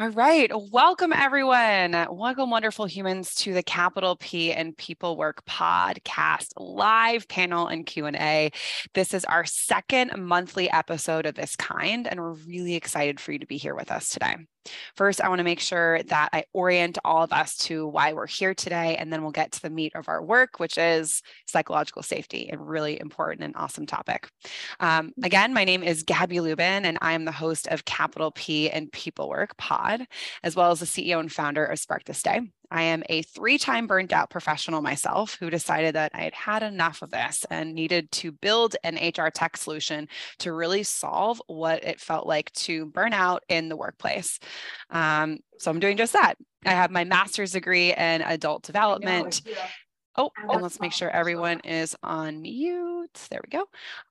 All right. Welcome, everyone. Welcome, wonderful humans, to the Capital P in People Work podcast live panel and Q&A. This is our second monthly episode of this kind, and we're really excited for you to be here with us today. First, I want to make sure that I orient all of us to why we're here today, and then we'll get to the meat of our work, which is psychological safety, a really important and awesome topic. Um, again, my name is Gabby Lubin, and I am the host of Capital P in People Work Pod, as well as the CEO and founder of Spark This Day. I am a three time burnt out professional myself who decided that I had had enough of this and needed to build an HR tech solution to really solve what it felt like to burn out in the workplace. Um, so I'm doing just that. I have my master's degree in adult development. Oh, and let's make sure everyone is on mute. There we go.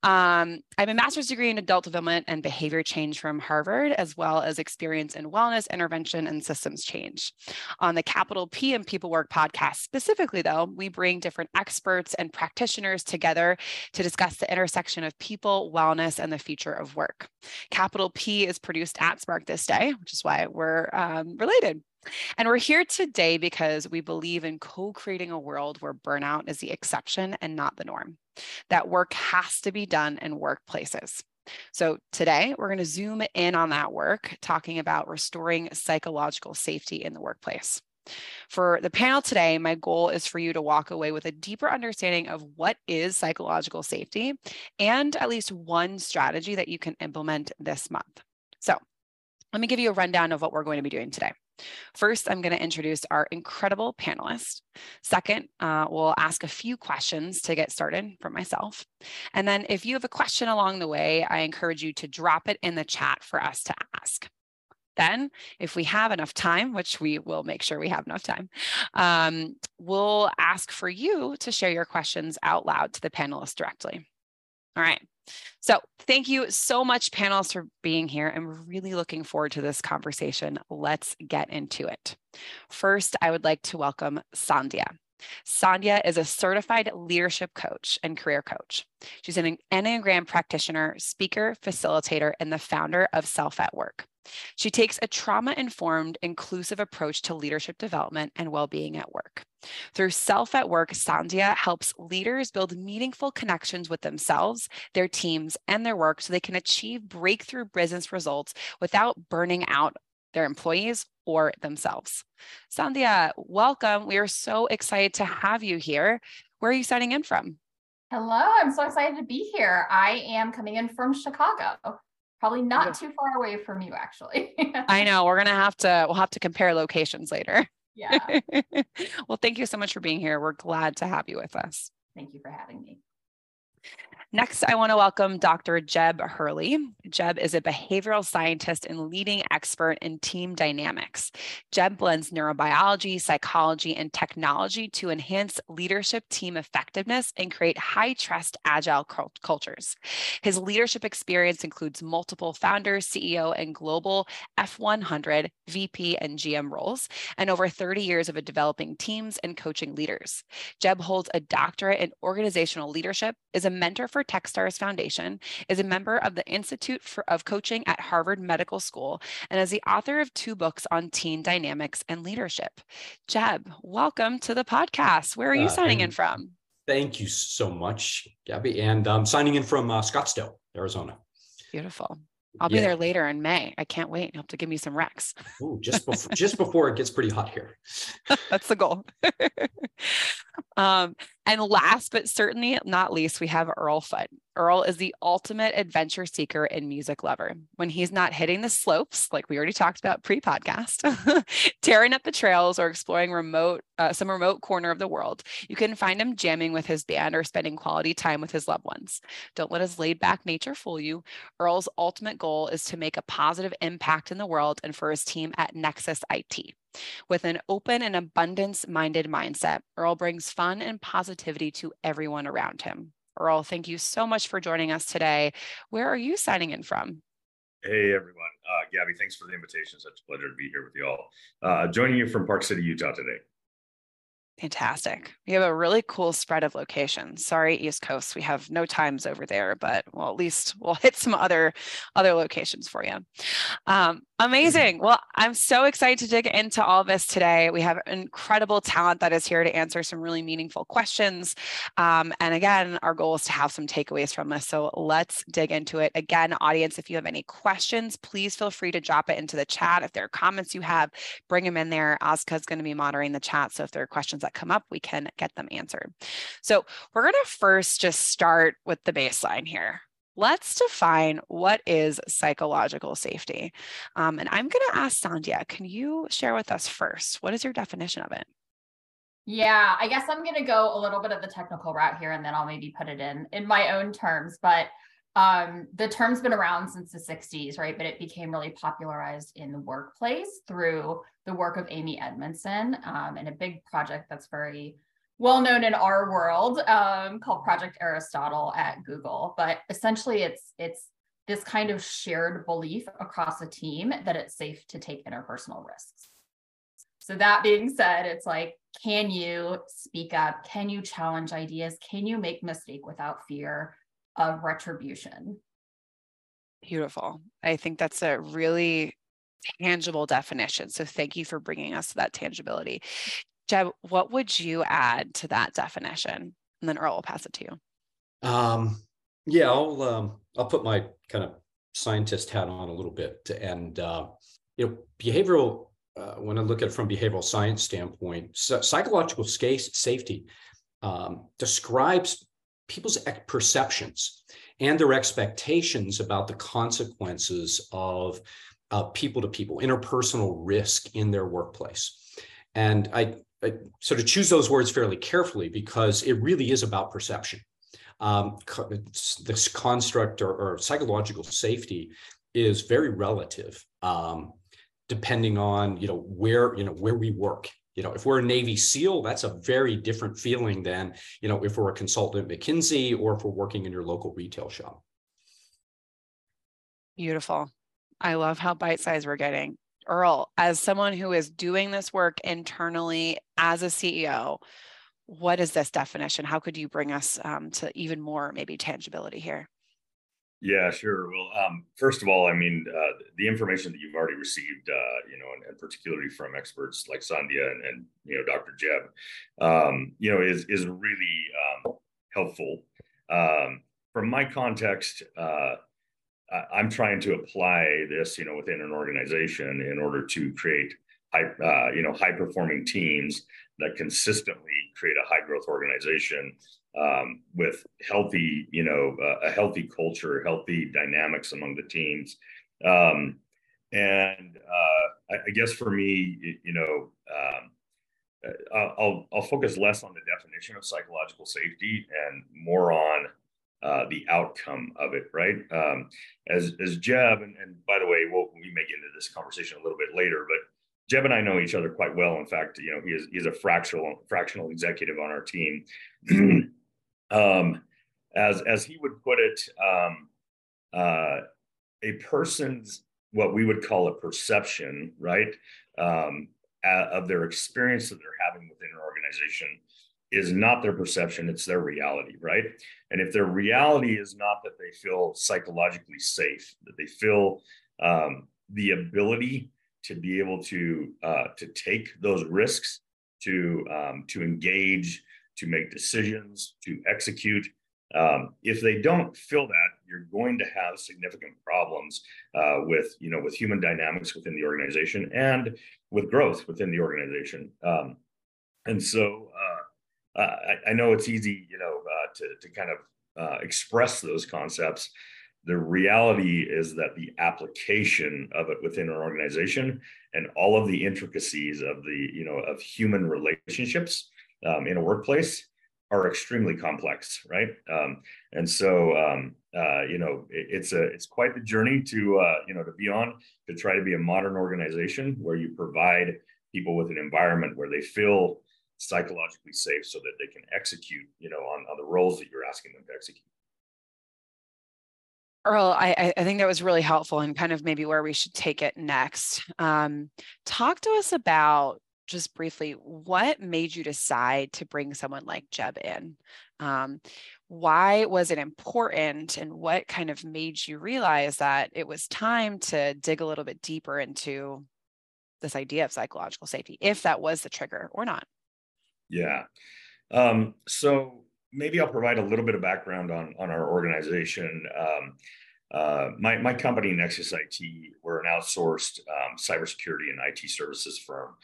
Um, I have a master's degree in adult development and behavior change from Harvard, as well as experience in wellness, intervention, and systems change. On the Capital P in People Work podcast specifically, though, we bring different experts and practitioners together to discuss the intersection of people, wellness, and the future of work. Capital P is produced at Spark this day, which is why we're um, related. And we're here today because we believe in co creating a world where burnout is the exception and not the norm. That work has to be done in workplaces. So, today we're going to zoom in on that work, talking about restoring psychological safety in the workplace. For the panel today, my goal is for you to walk away with a deeper understanding of what is psychological safety and at least one strategy that you can implement this month. So, let me give you a rundown of what we're going to be doing today. First, I'm going to introduce our incredible panelists. Second, uh, we'll ask a few questions to get started for myself. And then if you have a question along the way, I encourage you to drop it in the chat for us to ask. Then, if we have enough time, which we will make sure we have enough time, um, we'll ask for you to share your questions out loud to the panelists directly. All right. So, thank you so much, panelists, for being here. I'm really looking forward to this conversation. Let's get into it. First, I would like to welcome Sandhya. Sandhya is a certified leadership coach and career coach. She's an Enneagram practitioner, speaker, facilitator, and the founder of Self at Work. She takes a trauma informed, inclusive approach to leadership development and well being at work. Through Self at Work, Sandhya helps leaders build meaningful connections with themselves, their teams, and their work so they can achieve breakthrough business results without burning out their employees or themselves. Sandhya, welcome. We are so excited to have you here. Where are you signing in from? Hello, I'm so excited to be here. I am coming in from Chicago probably not too far away from you actually i know we're gonna have to we'll have to compare locations later yeah well thank you so much for being here we're glad to have you with us thank you for having me Next, I want to welcome Dr. Jeb Hurley. Jeb is a behavioral scientist and leading expert in team dynamics. Jeb blends neurobiology, psychology, and technology to enhance leadership team effectiveness and create high trust, agile cultures. His leadership experience includes multiple founder, CEO, and global F100, VP, and GM roles, and over 30 years of developing teams and coaching leaders. Jeb holds a doctorate in organizational leadership, is a mentor for Techstars Foundation, is a member of the Institute for, of Coaching at Harvard Medical School, and is the author of two books on team dynamics and leadership. Jeb, welcome to the podcast. Where are you uh, signing in from? Thank you so much, Gabby. And I'm signing in from uh, Scottsdale, Arizona. Beautiful. I'll yeah. be there later in May. I can't wait. You have to give me some recs. Ooh, just before just before it gets pretty hot here. That's the goal. um, and last but certainly not least, we have Earl Foote. Earl is the ultimate adventure seeker and music lover. When he's not hitting the slopes, like we already talked about pre-podcast, tearing up the trails or exploring remote, uh, some remote corner of the world, you can find him jamming with his band or spending quality time with his loved ones. Don't let his laid-back nature fool you. Earl's ultimate goal is to make a positive impact in the world and for his team at Nexus IT. With an open and abundance minded mindset, Earl brings fun and positivity to everyone around him. Earl, thank you so much for joining us today. Where are you signing in from? Hey, everyone. Uh, Gabby, thanks for the invitation. Such a pleasure to be here with you all. Uh, joining you from Park City, Utah today. Fantastic. We have a really cool spread of locations. Sorry, East Coast, we have no times over there, but well, at least we'll hit some other other locations for you. Um, amazing. Well, I'm so excited to dig into all this today. We have incredible talent that is here to answer some really meaningful questions. Um, and again, our goal is to have some takeaways from this. So let's dig into it. Again, audience, if you have any questions, please feel free to drop it into the chat. If there are comments you have, bring them in there. Asuka is going to be monitoring the chat. So if there are questions that come up, we can get them answered. So we're going to first just start with the baseline here. Let's define what is psychological safety. Um, and I'm going to ask Sandhya, can you share with us first? What is your definition of it? Yeah, I guess I'm going to go a little bit of the technical route here and then I'll maybe put it in in my own terms, but um, the term's been around since the 60s, right? But it became really popularized in the workplace through the work of Amy Edmondson um, and a big project that's very well known in our world um, called Project Aristotle at Google. But essentially, it's it's this kind of shared belief across a team that it's safe to take interpersonal risks. So that being said, it's like, can you speak up? Can you challenge ideas? Can you make mistake without fear? Of retribution. Beautiful. I think that's a really tangible definition. So thank you for bringing us to that tangibility. Jeb, what would you add to that definition? And then Earl will pass it to you. Um, yeah, I'll um, I'll put my kind of scientist hat on a little bit, and uh, you know, behavioral. Uh, when I look at it from behavioral science standpoint, so psychological safety um, describes people's perceptions and their expectations about the consequences of uh, people to people, interpersonal risk in their workplace. And I, I, sort of choose those words fairly carefully because it really is about perception. Um, this construct or, or, psychological safety is very relative, um, depending on you know where you know where we work you know, if we're a Navy SEAL, that's a very different feeling than, you know, if we're a consultant at McKinsey or if we're working in your local retail shop. Beautiful. I love how bite sized we're getting. Earl, as someone who is doing this work internally as a CEO, what is this definition? How could you bring us um, to even more maybe tangibility here? Yeah, sure. Well, um, first of all, I mean, uh, the information that you've already received, uh, you know, and, and, particularly from experts like Sandhya and, and you know, Dr. Jeb, um, you know, is is really um, helpful. Um, from my context, uh, I'm trying to apply this, you know, within an organization in order to create high, uh, you know, high performing teams that consistently create a high growth organization um, with healthy, you know, uh, a healthy culture, healthy dynamics among the teams. Um, and uh, I, I, guess for me, you know, um, uh, I'll, I'll focus less on the definition of psychological safety and more on uh, the outcome of it, right? Um, as as Jeb, and, and by the way, we'll, we may get into this conversation a little bit later, but Jeb and I know each other quite well. In fact, you know, he is he's a fractional fractional executive on our team. um, as as he would put it, um, uh, a person's what we would call a perception, right, um, of their experience that they're having within an organization is not their perception; it's their reality, right? And if their reality is not that they feel psychologically safe, that they feel um, the ability to be able to uh, to take those risks, to um, to engage to make decisions, to execute. Um, if they don't feel that, you're going to have significant problems uh, with, you know, with human dynamics within the organization and with growth within the organization. Um, and so uh, I, I, know it's easy, you know, uh, to, to kind of uh, express those concepts. The reality is that the application of it within an organization and all of the intricacies of the, you know, of human relationships um, in a workplace are extremely complex, right? Um, and so, um, uh, you know, it, it's a it's quite the journey to uh, you know to be on to try to be a modern organization where you provide people with an environment where they feel psychologically safe, so that they can execute, you know, on, on the roles that you're asking them to execute. Earl, I, I think that was really helpful and kind of maybe where we should take it next. Um, talk to us about just briefly, what made you decide to bring someone like Jeb in? Um, why was it important, and what kind of made you realize that it was time to dig a little bit deeper into this idea of psychological safety, if that was the trigger or not? Yeah. Um, so maybe I'll provide a little bit of background on on our organization. Um, uh, my my company Nexus IT, we're an outsourced um, cybersecurity and IT services firm.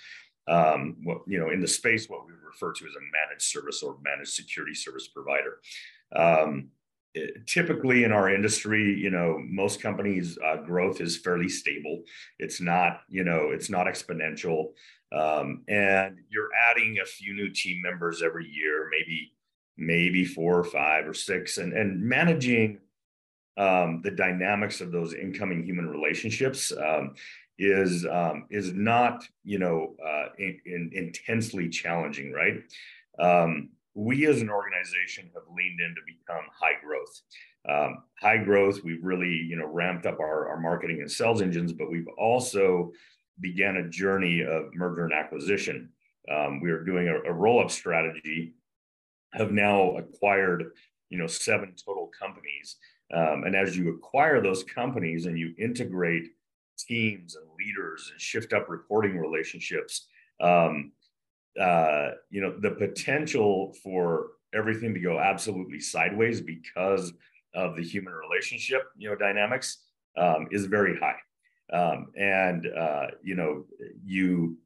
Um, what, you know, in the space, what we refer to as a managed service or managed security service provider. Um, it, typically in our industry, you know, most companies' uh, growth is fairly stable. It's not, you know, it's not exponential. Um, and you're adding a few new team members every year, maybe maybe four or five or six, and and managing um, the dynamics of those incoming human relationships um, is um, is not you know uh, in, in intensely challenging, right? Um, we as an organization have leaned in to become high growth. Um, high growth, we've really you know ramped up our, our marketing and sales engines, but we've also began a journey of merger and acquisition. Um, we are doing a, a roll-up strategy, have now acquired, you know, seven total companies. Um, and as you acquire those companies and you integrate teams and leaders and shift up reporting relationships, um, uh, you know, the potential for everything to go absolutely sideways because of the human relationship, you know, dynamics um, is very high. Um, and, uh, you know, you,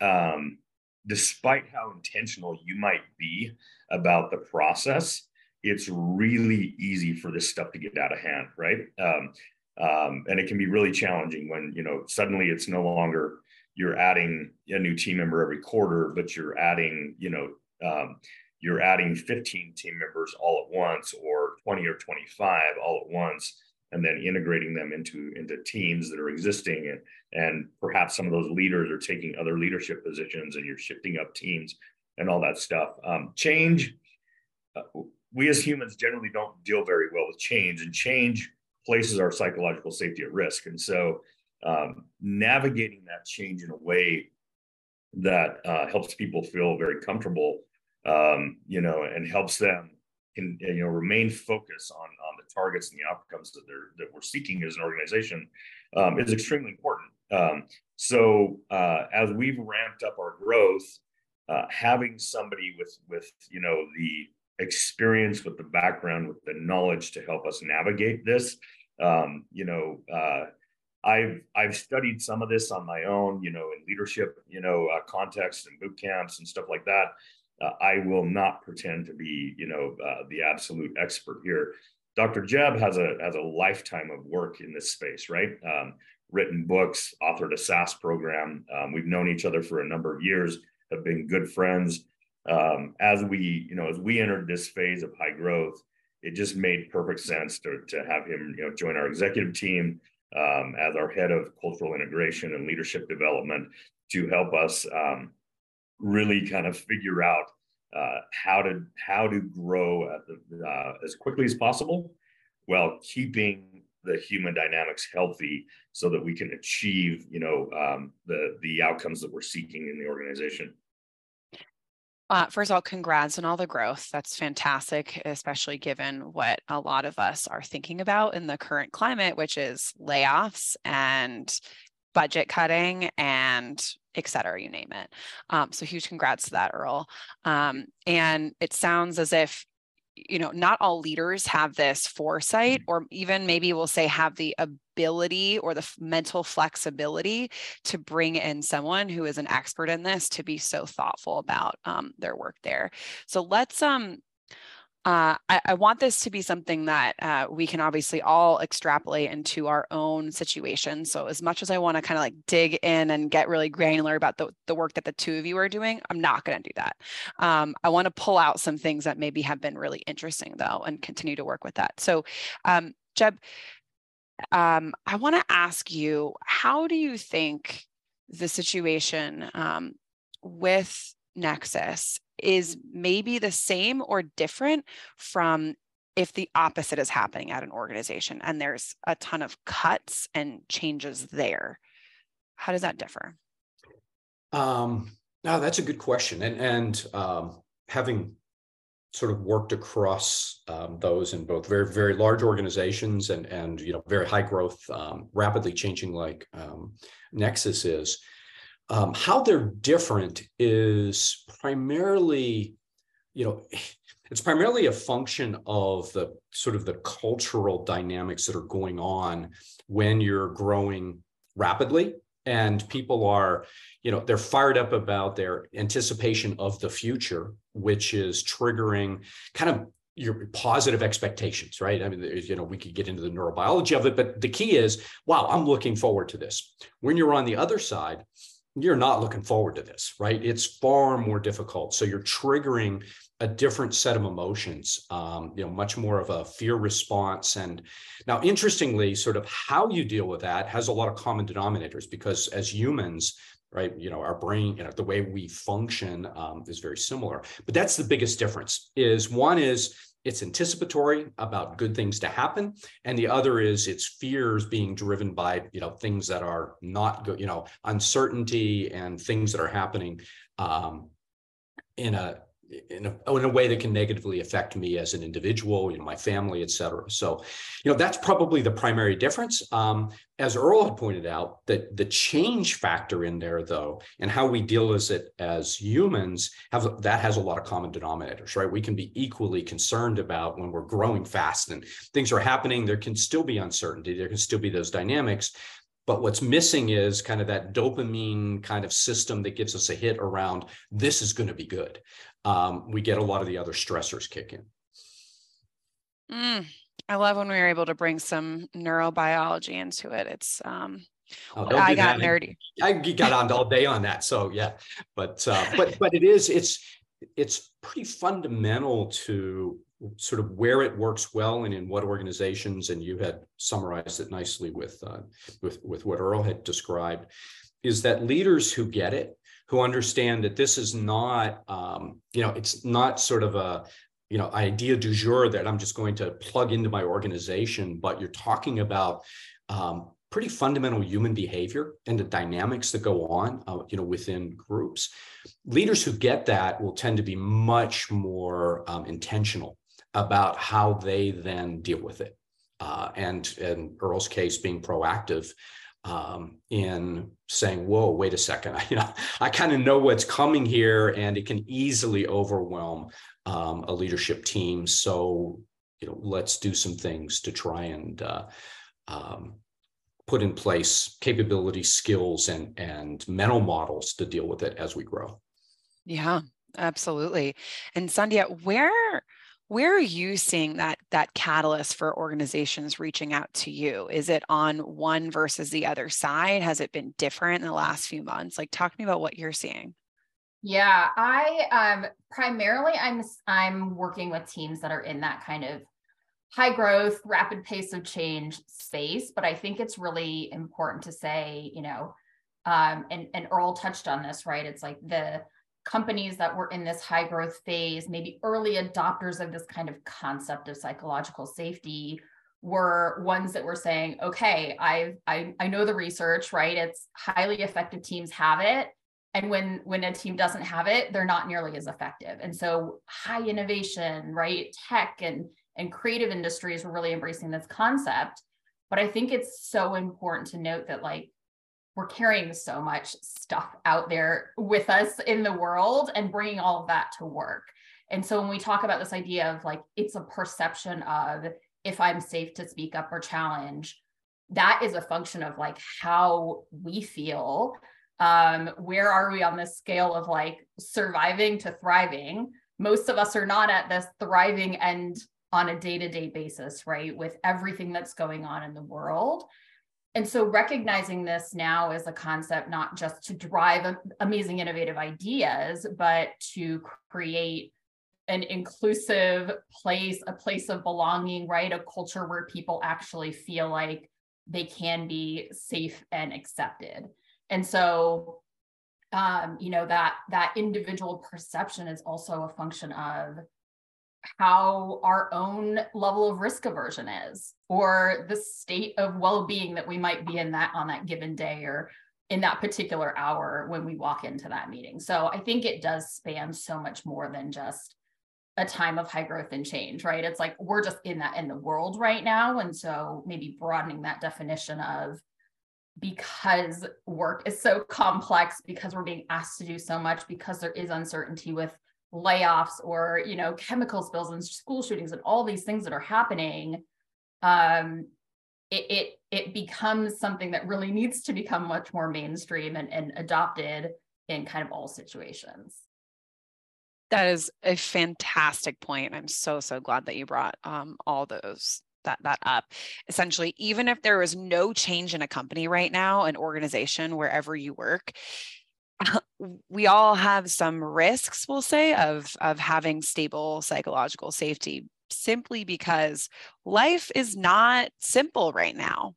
um, despite how intentional you might be about the process, it's really easy for this stuff to get out of hand, right? Um, um, and it can be really challenging when you know suddenly it's no longer you're adding a new team member every quarter, but you're adding you know um, you're adding 15 team members all at once or 20 or 25 all at once and then integrating them into into teams that are existing. And and perhaps some of those leaders are taking other leadership positions and you're shifting up teams and all that stuff. Um, change uh, we as humans generally don't deal very well with change and change places our psychological safety at risk and so um, navigating that change in a way that uh, helps people feel very comfortable um, you know and helps them can you know remain focused on on the targets and the outcomes that they're that we're seeking as an organization um, is extremely important. Um, so uh, as we've ramped up our growth, uh, having somebody with with you know the experience, with the background, with the knowledge to help us navigate this, um, you know. Uh, I've I've studied some of this on my own, you know, in leadership, you know, uh, context and boot camps and stuff like that uh, I will not pretend to be, you know, uh, the absolute expert here. Dr. Jeb has a has a lifetime of work in this space, right? Um, written books, authored a SaaS program. Um, we've known each other for a number of years, have been good friends. Um, as we, you know, as we entered this phase of high growth, it just made perfect sense to, to have him, you know, join our executive team um, as our head of cultural integration and leadership development to help us um, really kind of figure out uh, how to how to grow the, uh, as quickly as possible while keeping the human dynamics healthy so that we can achieve you know um, the the outcomes that we're seeking in the organization uh, first of all, congrats on all the growth. That's fantastic, especially given what a lot of us are thinking about in the current climate, which is layoffs and budget cutting and et cetera, you name it. Um, so huge congrats to that, Earl. Um, and it sounds as if you know not all leaders have this foresight mm. or even maybe we'll say have the ability or the mental flexibility to bring in someone who is an expert in this to be so thoughtful about um, their work there so let's um uh, I, I, want this to be something that uh, we can obviously all extrapolate into our own situation. So, as much as I want to kind of like dig in and get really granular about the, the work that the two of you are doing, I'm not going to do that. Um, I want to pull out some things that maybe have been really interesting, though, and continue to work with that. So, um, Jeb, um, I want to ask you how do you think the situation um, with Nexus is maybe the same or different from if the opposite is happening at an organization and there's a ton of cuts and changes there. How does that differ? Um, no, that's a good question. And and um, having sort of worked across um, those in both very very large organizations and and you know very high growth, um, rapidly changing like um, Nexus is. Um, how they're different is primarily, you know, it's primarily a function of the sort of the cultural dynamics that are going on when you're growing rapidly. And people are you know they're fired up about their anticipation of the future which is triggering kind of your positive expectations right? I mean you know we could get into the neurobiology of it but the key is wow i'm looking forward to this. When you're on the other side you're not looking forward to this right it's far more difficult so you're triggering a different set of emotions, um, you know, much more of a fear response. And now, interestingly, sort of how you deal with that has a lot of common denominators because as humans, right, you know, our brain, you know, the way we function um, is very similar. But that's the biggest difference. Is one is it's anticipatory about good things to happen and the other is it's fears being driven by you know things that are not good you know uncertainty and things that are happening um, in a in a, in a way that can negatively affect me as an individual, you know, my family, et cetera. So, you know, that's probably the primary difference. Um, as Earl had pointed out, that the change factor in there, though, and how we deal with it as humans, have that has a lot of common denominators, right? We can be equally concerned about when we're growing fast and things are happening. There can still be uncertainty. There can still be those dynamics. But what's missing is kind of that dopamine kind of system that gives us a hit around this is going to be good. Um, we get a lot of the other stressors kick in. Mm, I love when we were able to bring some neurobiology into it. It's um, oh, I got that. nerdy. I, I got on all day on that. So yeah, but uh, but but it is it's it's pretty fundamental to sort of where it works well and in what organizations and you had summarized it nicely with uh, with with what Earl had described is that leaders who get it who understand that this is not um, you know it's not sort of a you know idea du jour that I'm just going to plug into my organization but you're talking about um, pretty fundamental human behavior and the dynamics that go on uh, you know within groups leaders who get that will tend to be much more um, intentional about how they then deal with it. Uh, and in Earl's case, being proactive um, in saying, "Whoa, wait a second! you know, I kind of know what's coming here, and it can easily overwhelm um, a leadership team. So, you know, let's do some things to try and uh, um, put in place capability, skills, and and mental models to deal with it as we grow." Yeah, absolutely. And Sandhya, where where are you seeing that that catalyst for organizations reaching out to you is it on one versus the other side has it been different in the last few months like talk to me about what you're seeing yeah i um primarily i'm i'm working with teams that are in that kind of high growth rapid pace of change space but i think it's really important to say you know um and and earl touched on this right it's like the companies that were in this high growth phase, maybe early adopters of this kind of concept of psychological safety, were ones that were saying, okay, I I I know the research, right? It's highly effective teams have it. And when when a team doesn't have it, they're not nearly as effective. And so high innovation, right? Tech and and creative industries were really embracing this concept. But I think it's so important to note that like we're carrying so much stuff out there with us in the world and bringing all of that to work. And so when we talk about this idea of like, it's a perception of if I'm safe to speak up or challenge, that is a function of like how we feel. Um, where are we on this scale of like surviving to thriving? Most of us are not at this thriving end on a day to day basis, right? With everything that's going on in the world and so recognizing this now as a concept not just to drive amazing innovative ideas but to create an inclusive place a place of belonging right a culture where people actually feel like they can be safe and accepted and so um, you know that that individual perception is also a function of how our own level of risk aversion is or the state of well-being that we might be in that on that given day or in that particular hour when we walk into that meeting. So I think it does span so much more than just a time of high growth and change, right? It's like we're just in that in the world right now. And so maybe broadening that definition of because work is so complex, because we're being asked to do so much, because there is uncertainty with layoffs or you know chemical spills and school shootings and all these things that are happening um, it, it it becomes something that really needs to become much more mainstream and, and adopted in kind of all situations. That is a fantastic point i'm so so glad that you brought um, all those that that up. Essentially even if there is no change in a company right now an organization wherever you work we all have some risks we'll say of of having stable psychological safety simply because life is not simple right now.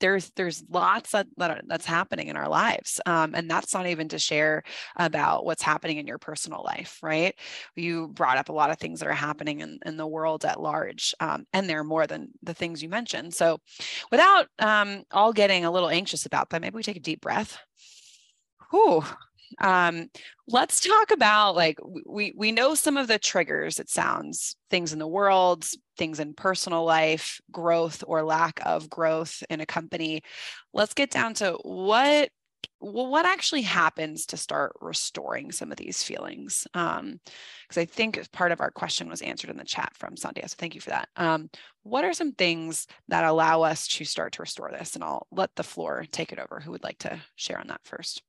There's there's lots that, that are, that's happening in our lives um, and that's not even to share about what's happening in your personal life right? You brought up a lot of things that are happening in, in the world at large um, and there are more than the things you mentioned. So without um, all getting a little anxious about that, maybe we take a deep breath Whew, um, let's talk about like we we know some of the triggers it sounds things in the world things in personal life growth or lack of growth in a company let's get down to what well, what actually happens to start restoring some of these feelings? Because um, I think part of our question was answered in the chat from Sandhya. So thank you for that. Um, what are some things that allow us to start to restore this? And I'll let the floor take it over. Who would like to share on that first?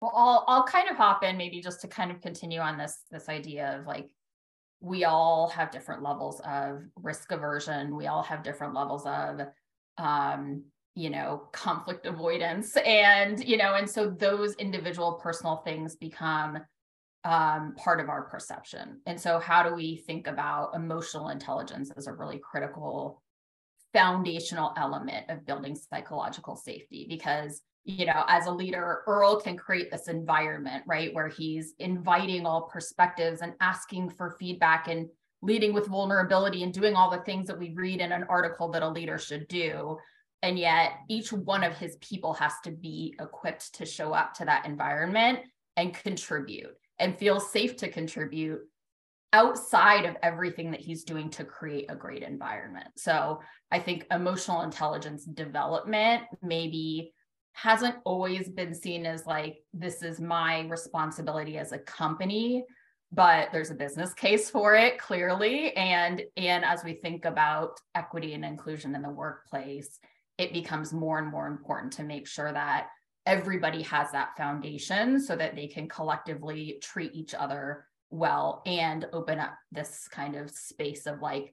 Well, I'll I'll kind of hop in maybe just to kind of continue on this this idea of like we all have different levels of risk aversion. We all have different levels of um, you know, conflict avoidance and you know, and so those individual personal things become um, part of our perception. And so how do we think about emotional intelligence as a really critical foundational element of building psychological safety because you know, as a leader, Earl can create this environment, right, where he's inviting all perspectives and asking for feedback and leading with vulnerability and doing all the things that we read in an article that a leader should do. And yet, each one of his people has to be equipped to show up to that environment and contribute and feel safe to contribute outside of everything that he's doing to create a great environment. So, I think emotional intelligence development maybe hasn't always been seen as like this is my responsibility as a company but there's a business case for it clearly. And and as we think about equity and inclusion in the workplace it becomes more and more important to make sure that everybody has that foundation so that they can collectively treat each other well and open up this kind of space of like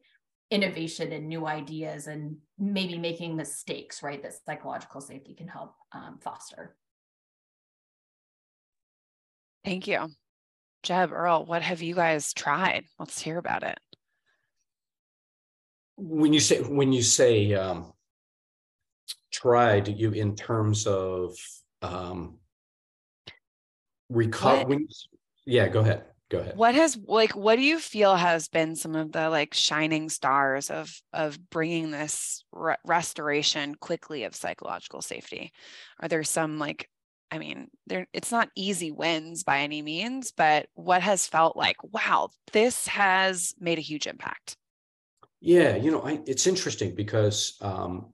innovation and new ideas and maybe making mistakes, right? That psychological safety can help um, foster. Thank you. Jeb, Earl, what have you guys tried? Let's hear about it. When you say when you say um, tried, you in terms of um, recover. Yeah, go ahead go ahead. What has like what do you feel has been some of the like shining stars of of bringing this re- restoration quickly of psychological safety? Are there some like i mean there it's not easy wins by any means but what has felt like wow this has made a huge impact yeah you know I, it's interesting because um,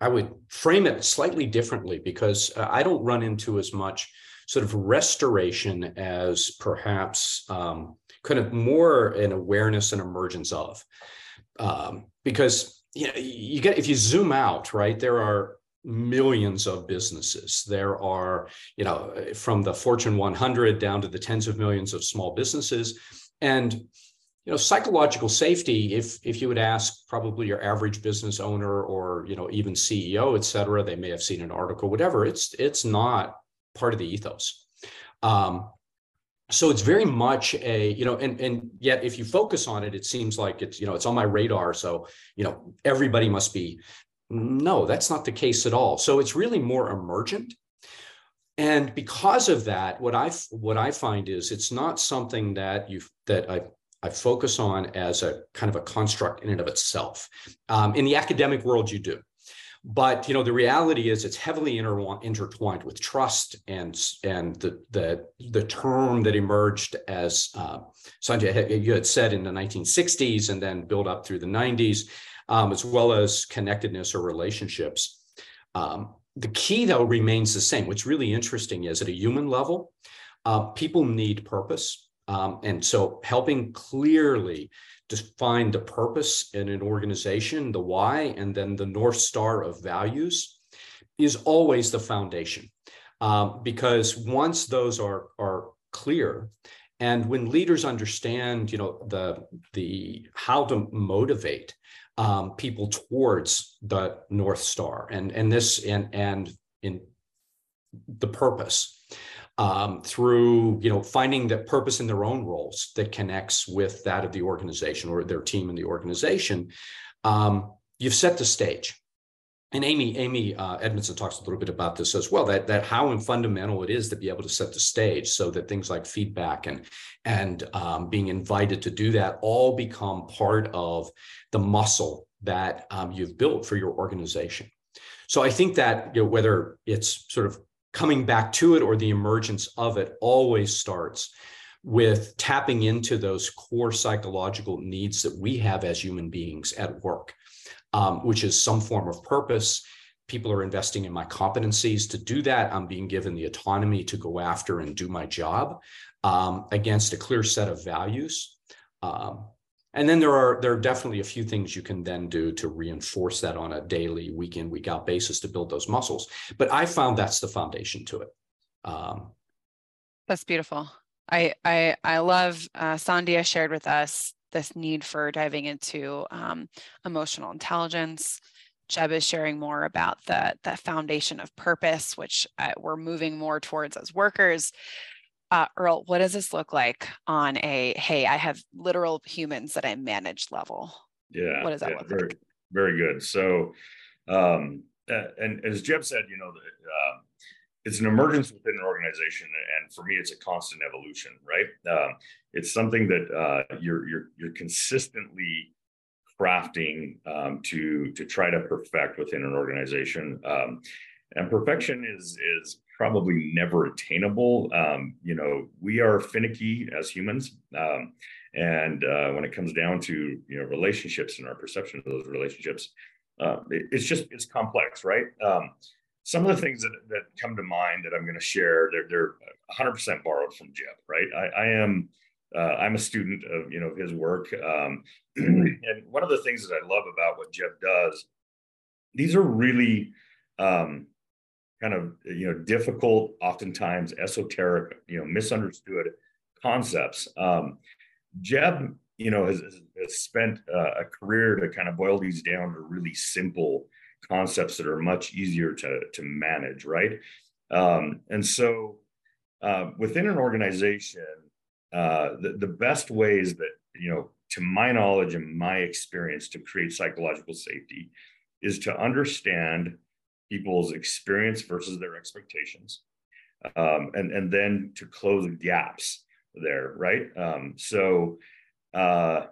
i would frame it slightly differently because uh, i don't run into as much sort of restoration as perhaps um, kind of more an awareness and emergence of. Um, because you know, you get if you zoom out, right, there are millions of businesses. There are, you know, from the Fortune 100 down to the tens of millions of small businesses. And you know psychological safety if if you would ask probably your average business owner or you know even ceo et cetera they may have seen an article whatever it's it's not part of the ethos. Um, so it's very much a you know and and yet if you focus on it it seems like it's you know it's on my radar so you know everybody must be no that's not the case at all so it's really more emergent and because of that what i what i find is it's not something that you that i I focus on as a kind of a construct in and of itself. Um, in the academic world, you do. But you know the reality is it's heavily inter- intertwined with trust and and the the the term that emerged as uh, Sandhya you had said in the 1960s and then built up through the 90s, um, as well as connectedness or relationships. Um, the key though remains the same. What's really interesting is at a human level, uh, people need purpose, um, and so helping clearly define the purpose in an organization, the why, and then the North Star of values is always the foundation. Um, because once those are, are clear, and when leaders understand, you know, the, the how to motivate um, people towards the North Star and, and this and, and in the purpose, um, through you know finding that purpose in their own roles that connects with that of the organization or their team in the organization um, you've set the stage. And amy amy uh, edmondson talks a little bit about this as well that that how fundamental it is to be able to set the stage so that things like feedback and and um, being invited to do that all become part of the muscle that um, you've built for your organization. So i think that you know, whether it's sort of coming back to it or the emergence of it always starts with tapping into those core psychological needs that we have as human beings at work, um, which is some form of purpose. People are investing in my competencies to do that. I'm being given the autonomy to go after and do my job um, against a clear set of values. Um, and then there are there are definitely a few things you can then do to reinforce that on a daily week in week out basis to build those muscles. But i found that's the foundation to it. Um, that's beautiful. I i i love uh, sandhya shared with us this need for diving into um, emotional intelligence. Jeb is sharing more about the, the foundation of purpose, which uh, we're moving more towards as workers uh, Earl, what does this look like on a hey, I have literal humans that I manage level? Yeah. What does that yeah, look very, like? Very good. So, um, and as Jeb said, you know, uh, it's an emergence within an organization, and for me, it's a constant evolution, right? Um, it's something that uh, you're you're you're consistently crafting um, to to try to perfect within an organization. Um, and perfection is is probably never attainable. Um, you know, we are finicky as humans, um, and uh, when it comes down to you know relationships and our perception of those relationships, uh, it, it's just it's complex, right? Um, some of the things that, that come to mind that I'm going to share, they're, they're 100% borrowed from Jeb, right? I, I am uh, I'm a student of you know his work, um, and one of the things that I love about what Jeb does, these are really um, kind of you know difficult, oftentimes esoteric, you know misunderstood concepts. Um, Jeb, you know, has, has spent uh, a career to kind of boil these down to really simple concepts that are much easier to to manage, right? Um, and so uh, within an organization, uh, the, the best ways that you know, to my knowledge and my experience, to create psychological safety is to understand people's experience versus their expectations, um, and and then to close gaps there, right? Um, so, uh,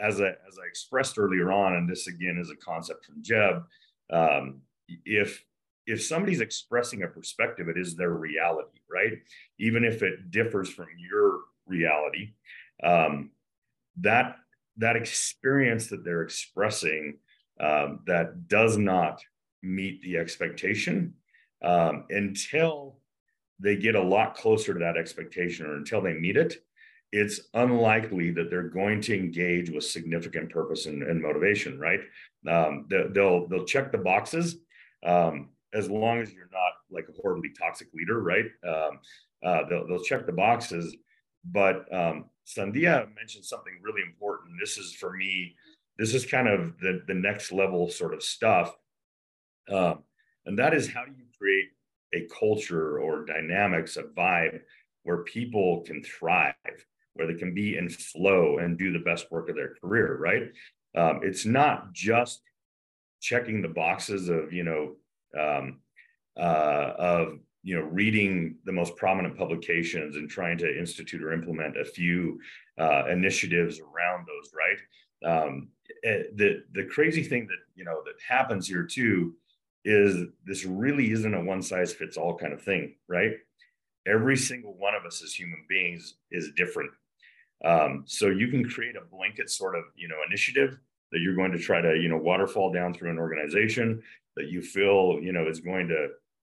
as I as I expressed earlier on, and this again is a concept from Jeb, um, if if somebody's expressing a perspective, it is their reality, right? Even if it differs from your reality, um, that that experience that they're expressing um, that does not meet the expectation um, until they get a lot closer to that expectation or until they meet it it's unlikely that they're going to engage with significant purpose and, and motivation right? Um, they'll they'll check the boxes um, as long as you're not like a horribly toxic leader right? Um, uh, they'll, they'll check the boxes but um, Sandhya mentioned something really important. This is for me this is kind of the, the next level sort of stuff um, and that is how do you create a culture or dynamics, a vibe where people can thrive, where they can be in flow and do the best work of their career, right? Um, it's not just checking the boxes of, you know, um, uh, of you know reading the most prominent publications and trying to institute or implement a few uh, initiatives around those right um, eh, the the crazy thing that you know that happens here too is this really isn't a one size fits all kind of thing, right? Every single one of us as human beings is different. Um, so you can create a blanket sort of you know initiative that you're going to try to you know waterfall down through an organization that you feel you know is going to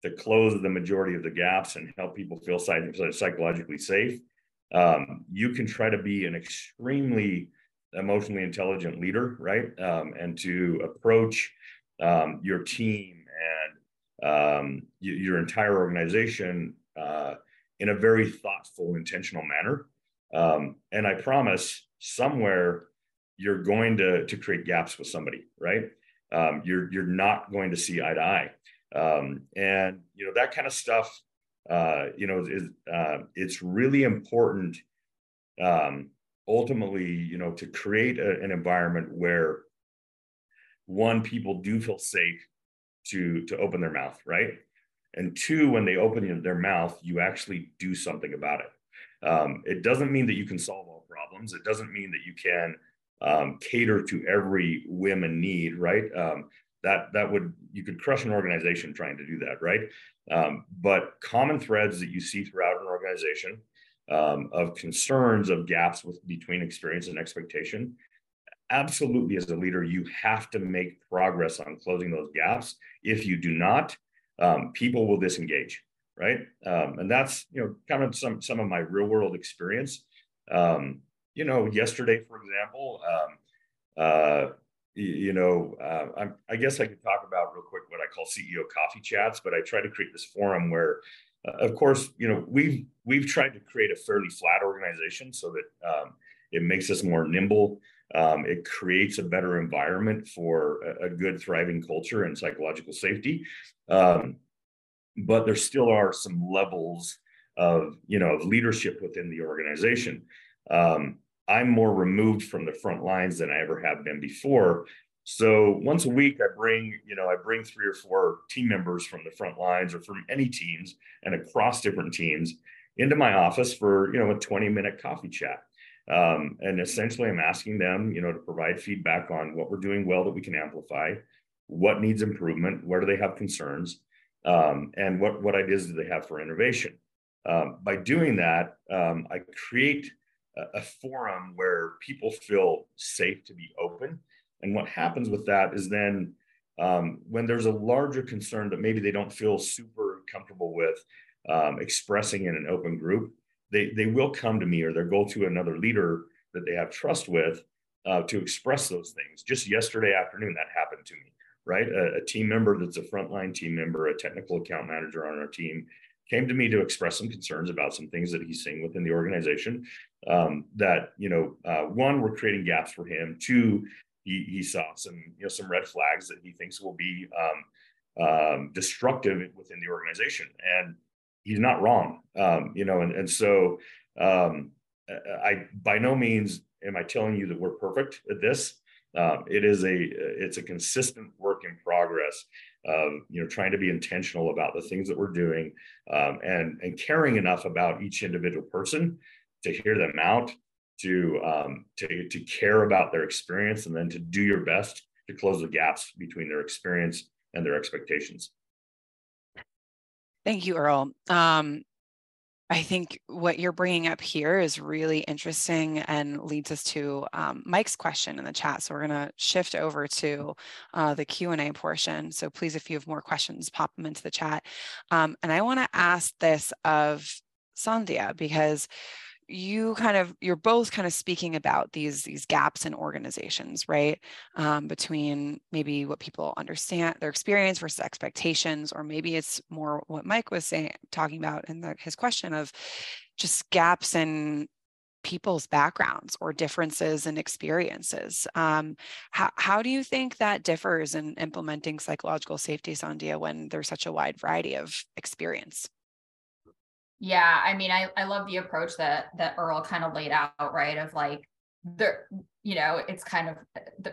to close the majority of the gaps and help people feel psychologically safe. Um, you can try to be an extremely emotionally intelligent leader, right? Um, and to approach um, your team and um, y- your entire organization uh, in a very thoughtful, intentional manner. Um, and I promise somewhere you're going to, to create gaps with somebody, right? Um, you're, you're not going to see eye to eye. Um, and, you know, that kind of stuff, uh, you know, is, uh, it's really important um, ultimately, you know, to create a, an environment where one, people do feel safe to to open their mouth, right? And two, when they open their mouth, you actually do something about it. Um, it doesn't mean that you can solve all problems. It doesn't mean that you can um, cater to every whim and need, right? Um, that that would you could crush an organization trying to do that, right? Um, but common threads that you see throughout an organization um, of concerns of gaps with between experience and expectation absolutely as a leader you have to make progress on closing those gaps. If you do not um, people will disengage right? Um, and that's you know kind of some some of my real world experience. Um, you know yesterday for example um, uh, you, know uh, i guess i could talk about real quick what i call ceo coffee chats but i try to create this forum where uh, of course you know we've we've tried to create a fairly flat organization so that um, it makes us more nimble um, it creates a better environment for a, a, good, thriving culture and psychological safety. Um, but there still are some levels of, you know, of leadership within the organization. Um, I'm more removed from the front lines than I ever have been before. So once a week, I bring, you know, I bring three or four team members from the front lines or from any teams and across different teams into my office for, you know, a 20 minute coffee chat. Um, and essentially, I'm asking them, you know, to provide feedback on what we're doing well that we can amplify, what needs improvement, where do they have concerns, um, and what what ideas do they have for innovation. Um, by doing that, um, I create a, a, forum where people feel safe to be open. And what happens with that is then um, when there's a larger concern that maybe they don't feel super comfortable with um, expressing in an open group, they they will come to me or they'll go to another leader that they have trust with uh, to express those things. Just yesterday afternoon, that happened to me. Right, a, a team member that's a frontline team member, a technical account manager on our team, came to me to express some concerns about some things that he's seeing within the organization. Um, that you know, uh, one, we're creating gaps for him. Two, he, he saw some you know some red flags that he thinks will be um, um, destructive within the organization. And he's not wrong. Um, you know, and and so um, I by no means am I telling you that we're perfect at this. Um, it is a it's a consistent work in progress you know trying to be intentional about the things that we're doing um, and and caring enough about each individual person to hear them out to um, to to care about their experience and then to do your best to close the gaps between their experience and their expectations. Thank you, Earl. Um, I think what you're bringing up here is really interesting and leads us to um, Mike's question in the chat. So we're going to shift over to uh, the Q&A portion. So please, if you have more questions, pop them into the chat. Um, and I want to ask this of Sandhya because you kind of you're both kind of speaking about these these gaps in organizations right? Um, between maybe what people understand their experience versus expectations or maybe it's more what mike was saying talking about in the, his question of just gaps in people's backgrounds or differences in experiences. Um, how, how do you think that differs in implementing psychological safety Sandhya when there's such a wide variety of experience yeah, I mean, I, I love the approach that that Earl kind of laid out, right? Of like there, you know, it's kind of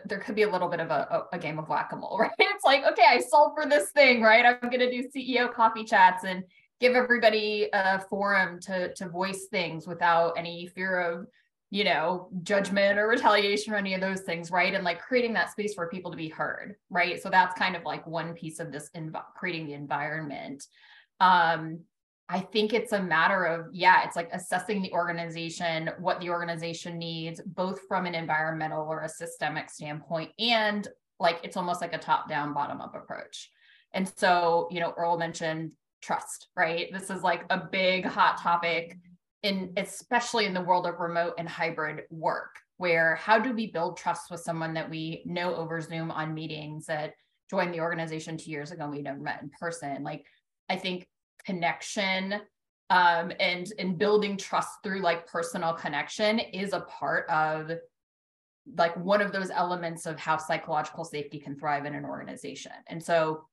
there could be a little bit of a, a game of whack-a-mole, right? It's like, okay, I solved for this thing, right? I'm gonna do CEO coffee chats and give everybody a forum to to voice things without any fear of you know, judgment or retaliation or any of those things, right? And like creating that space for people to be heard, right? So that's kind of like one piece of this inv- creating the environment. Um, I think it's a matter of, yeah, it's like assessing the organization, what the organization needs, both from an environmental or a systemic standpoint, and like it's almost like a top down, bottom up approach. And so, you know, Earl mentioned trust, right? This is like a big hot topic in especially in the world of remote and hybrid work where how do we build trust with someone that we know over zoom on meetings that joined the organization two years ago and we never met in person like i think connection um, and and building trust through like personal connection is a part of like one of those elements of how psychological safety can thrive in an organization and so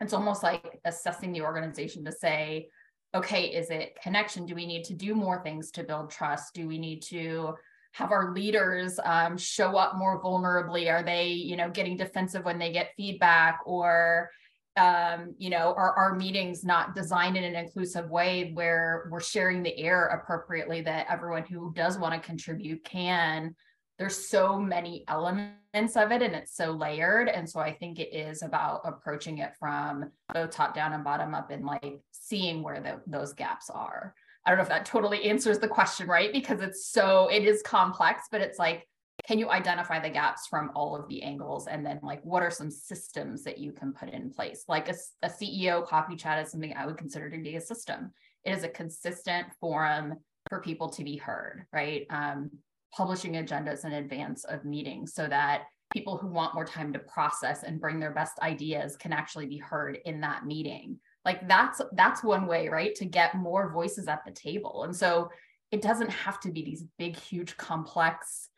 it's almost like assessing the organization to say okay, is it connection? Do we need to do more things to build trust? Do we need to have our leaders um, show up more vulnerably? Are they, you know, getting defensive when they get feedback or um, you know, are our meetings not designed in an inclusive way where we're sharing the air appropriately that everyone who does want to contribute can? There's so many elements of it and it's so layered. And so I think it is about approaching it from both top down and bottom up and like seeing where the, those gaps are. I don't know if that totally answers the question, right? Because it's so, it is complex, but it's like, can you identify the gaps from all of the angles? And then, like, what are some systems that you can put in place? Like a, a CEO coffee chat is something I would consider to be a system. It is a consistent forum for people to be heard, right? Um, publishing agendas in advance of meetings so that people who want more time to process and bring their best ideas can actually be heard in that meeting like that's that's one way right to get more voices at the table and so it doesn't have to be these big huge complex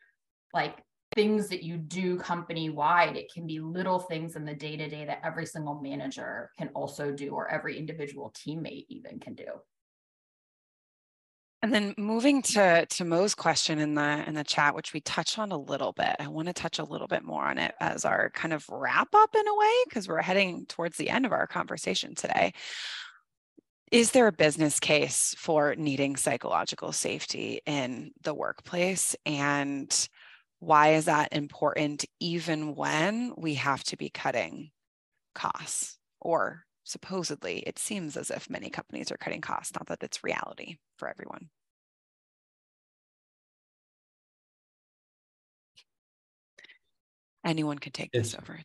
like things that you do company wide it can be little things in the day to day that every single manager can also do or every individual teammate even can do and then moving to to Mo's question in the in the chat, which we touched on a little bit. I want to touch a little bit more on it as our kind of wrap up in a way, because we're heading towards the end of our conversation today. Is there a business case for needing psychological safety in the workplace? And why is that important even when we have to be cutting costs or supposedly it seems as if many companies are cutting costs, not that it's reality for everyone. Anyone can take it's, this over.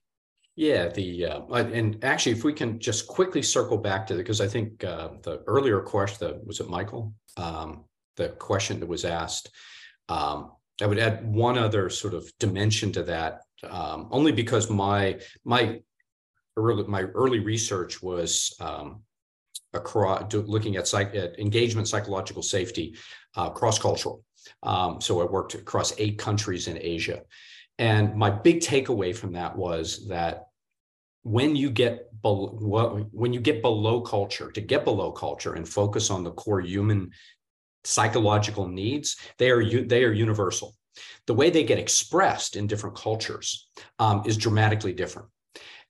Yeah, the uh, and actually, if we can just quickly circle back to the because I think uh, the earlier question, the, was it Michael? Um, the question that was asked. Um, I would add one other sort of dimension to that, um, only because my my early my early research was um, across looking at, psych, at engagement psychological safety uh, cross cultural. Um, so I worked across eight countries in Asia, and my big takeaway from that was that when you get when you get below culture, to get below culture and focus on the core human psychological needs, they are they are universal. The way they get expressed in different cultures um, is dramatically different.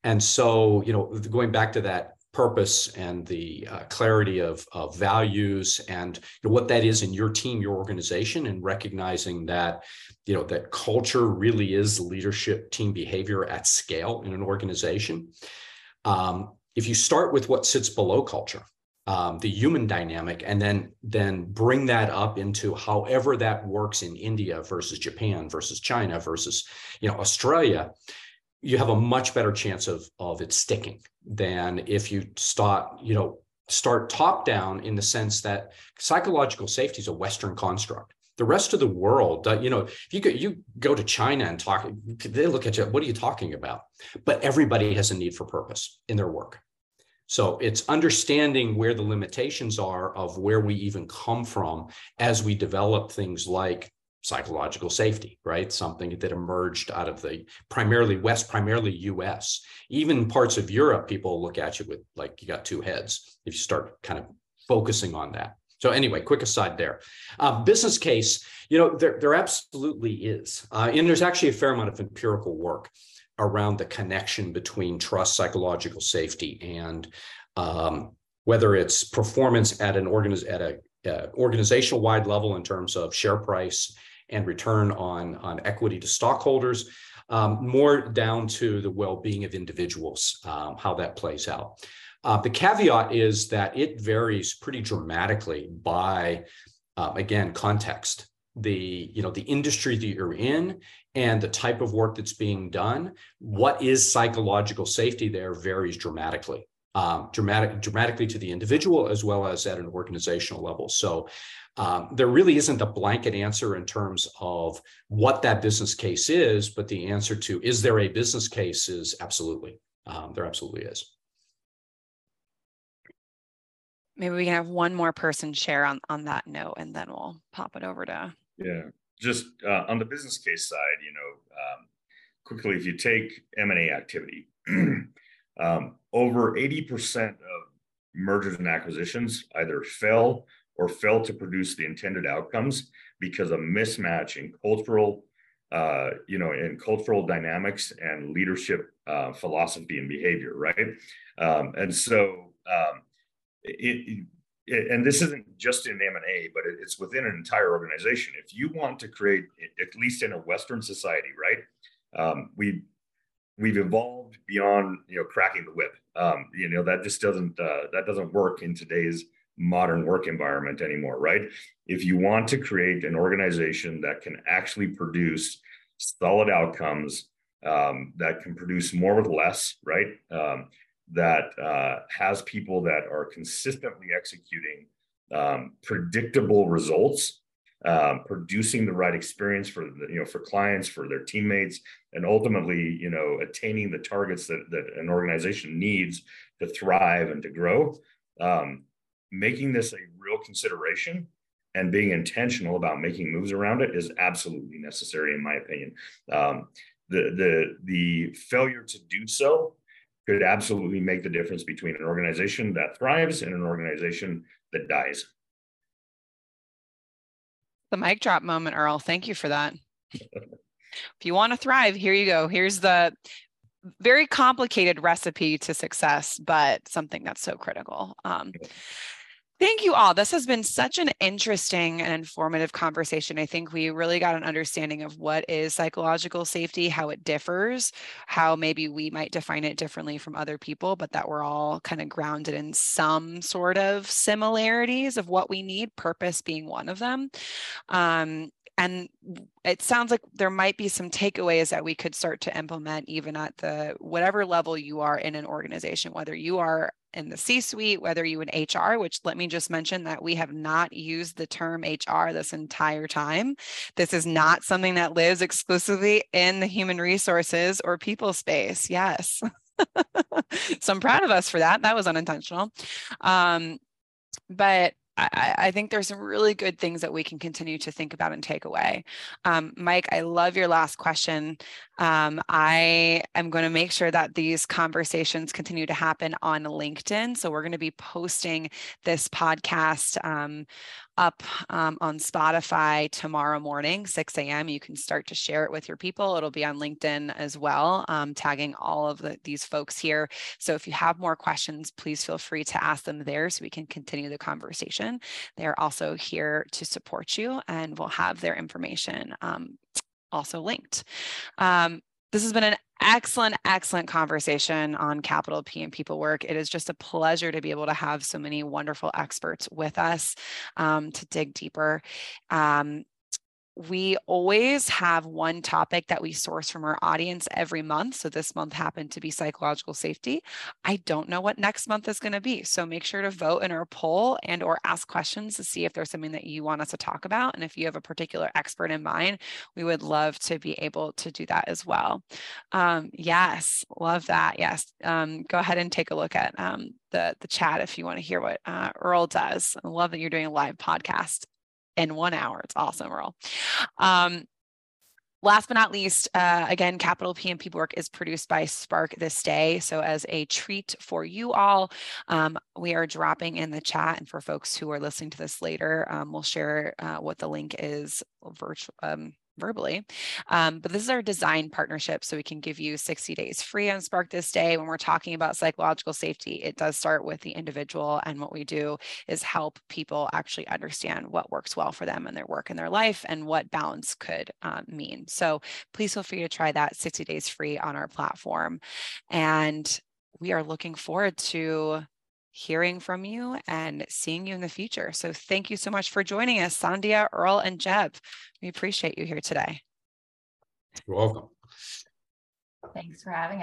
And so, you know, going back to that purpose and the uh, clarity of, of values and you know, what that is in your team, your organization, and recognizing that, you know, that culture really is leadership team behavior at scale in an organization. Um, if you start with what sits below culture, um, the human dynamic, and then then bring that up into however that works in India versus Japan versus China versus you know Australia you have a much better chance of of it sticking than if you start you know start top down in the sense that psychological safety is a western construct. The rest of the world uh, you know if you go you go to china and talk they look at you what are you talking about? But everybody has a need for purpose in their work so it's understanding where the limitations are of where we even come from as we develop things like psychological safety, right? Something that emerged out of the primarily West, primarily US. Even parts of Europe, people look at you with like you got two heads if you start kind of focusing on that. So anyway, quick aside there. Uh, business case, you know, there, there absolutely is. Uh, and there's actually a fair amount of empirical work around the connection between trust, psychological safety, and um, whether it's performance at an organiz- at a uh, organizational wide level in terms of share price and return on, on equity to stockholders, um, more down to the well-being of individuals, um, how that plays out. Uh, the caveat is that it varies pretty dramatically by, um, again, context the you know the industry that you're in and the type of work that's being done what is psychological safety there varies dramatically um, dramatic dramatically to the individual as well as at an organizational level. So um, there really isn't a blanket answer in terms of what that business case is but the answer to is there a business case is absolutely um, there absolutely is. Maybe we can have one more person share on on that note and then we'll pop it over to yeah, just uh, on the business case side, you know, um, quickly, if you take M and A activity, um, over eighty percent of mergers and acquisitions either fail or fail to produce the intended outcomes because of mismatch in cultural, uh, you know, in cultural dynamics and leadership uh, philosophy and behavior, right? Um, and so um, it, and this isn't just in M&A, but it's within an entire organization. If you want to create, at least in a Western society, right? Um, we we've evolved beyond you know cracking the whip. Um, you know that just doesn't uh, that doesn't work in today's modern work environment anymore, right? If you want to create an organization that can actually produce solid outcomes, um, that can produce more with less, right? That uh, has people that are consistently executing um, predictable results, um, producing the right experience for the, you know for clients, for their teammates, and ultimately you know attaining the targets that that an organization needs to thrive and to grow. Um, making this a real consideration and being intentional about making moves around it is absolutely necessary, in my opinion. Um, the the the failure to do so could absolutely make the difference between an organization that thrives and an organization that dies. The mic drop moment, Earl. Thank you for that. if you want to thrive, here you go. Here's the very complicated recipe to success, but something that's so critical. Um, Thank you all. This has been such an interesting and informative conversation. I think we really got an understanding of what is psychological safety, how it differs, how maybe we might define it differently from other people, but that we're all kind of grounded in some sort of similarities of what we need, purpose being one of them. Um, and it sounds like there might be some takeaways that we could start to implement even at the whatever level you are in an organization whether you are in the C suite, whether you in HR, which let me just mention that we have not used the term HR this entire time. This is not something that lives exclusively in the human resources or people space. Yes. so I'm proud of us for that. That was unintentional. Um, but I, I, think there's some really good things that we can continue to think about and take away. Um, Mike, I love your last question. Um, I am going to make sure that these conversations continue to happen on LinkedIn. So we're going to be posting this podcast um, up um, on Spotify tomorrow morning, 6 a.m. You can start to share it with your people. It'll be on LinkedIn as well, um, tagging all of the, these folks here. So if you have more questions, please feel free to ask them there so we can continue the conversation. They're also here to support you and we'll have their information um, also linked. Um, this has been an excellent, excellent conversation on Capital P in People Work. It is just a pleasure to be able to have so many wonderful experts with us um, to dig deeper. Um, we always have one topic that we source from our audience every month. So this month happened to be psychological safety. I don't know what next month is going to be. So make sure to vote in our poll and or ask questions to see if there's something that you want us to talk about. And if you have a particular expert in mind, we would love to be able to do that as well. Um, yes, love that. Yes. Um, go ahead and take a look at um, the, the chat if you want to hear what uh, Earl does. I love that you're doing a live podcast in one hour. It's awesome, Earl. Um, last but not least, uh, again, Capital P in People Work is produced by Spark this day. So, as a treat for you all, um, we are dropping in the chat. And for folks who are listening to this later, um, we'll share uh, what the link is virtual. Um, verbally. Um, but this is our design partnership. So we can give you 60 days free on Spark This Day. When we're talking about psychological safety, it does start with the individual. And what we do is help people actually understand what works well for them and their work and their life and what balance could um, mean. So please feel free to try that 60 days free on our platform. And we are looking forward to hearing from you and seeing you in the future. So thank you so much for joining us, Sandhya, Earl, and Jeb. We appreciate you here today. You're welcome. Thanks for having us.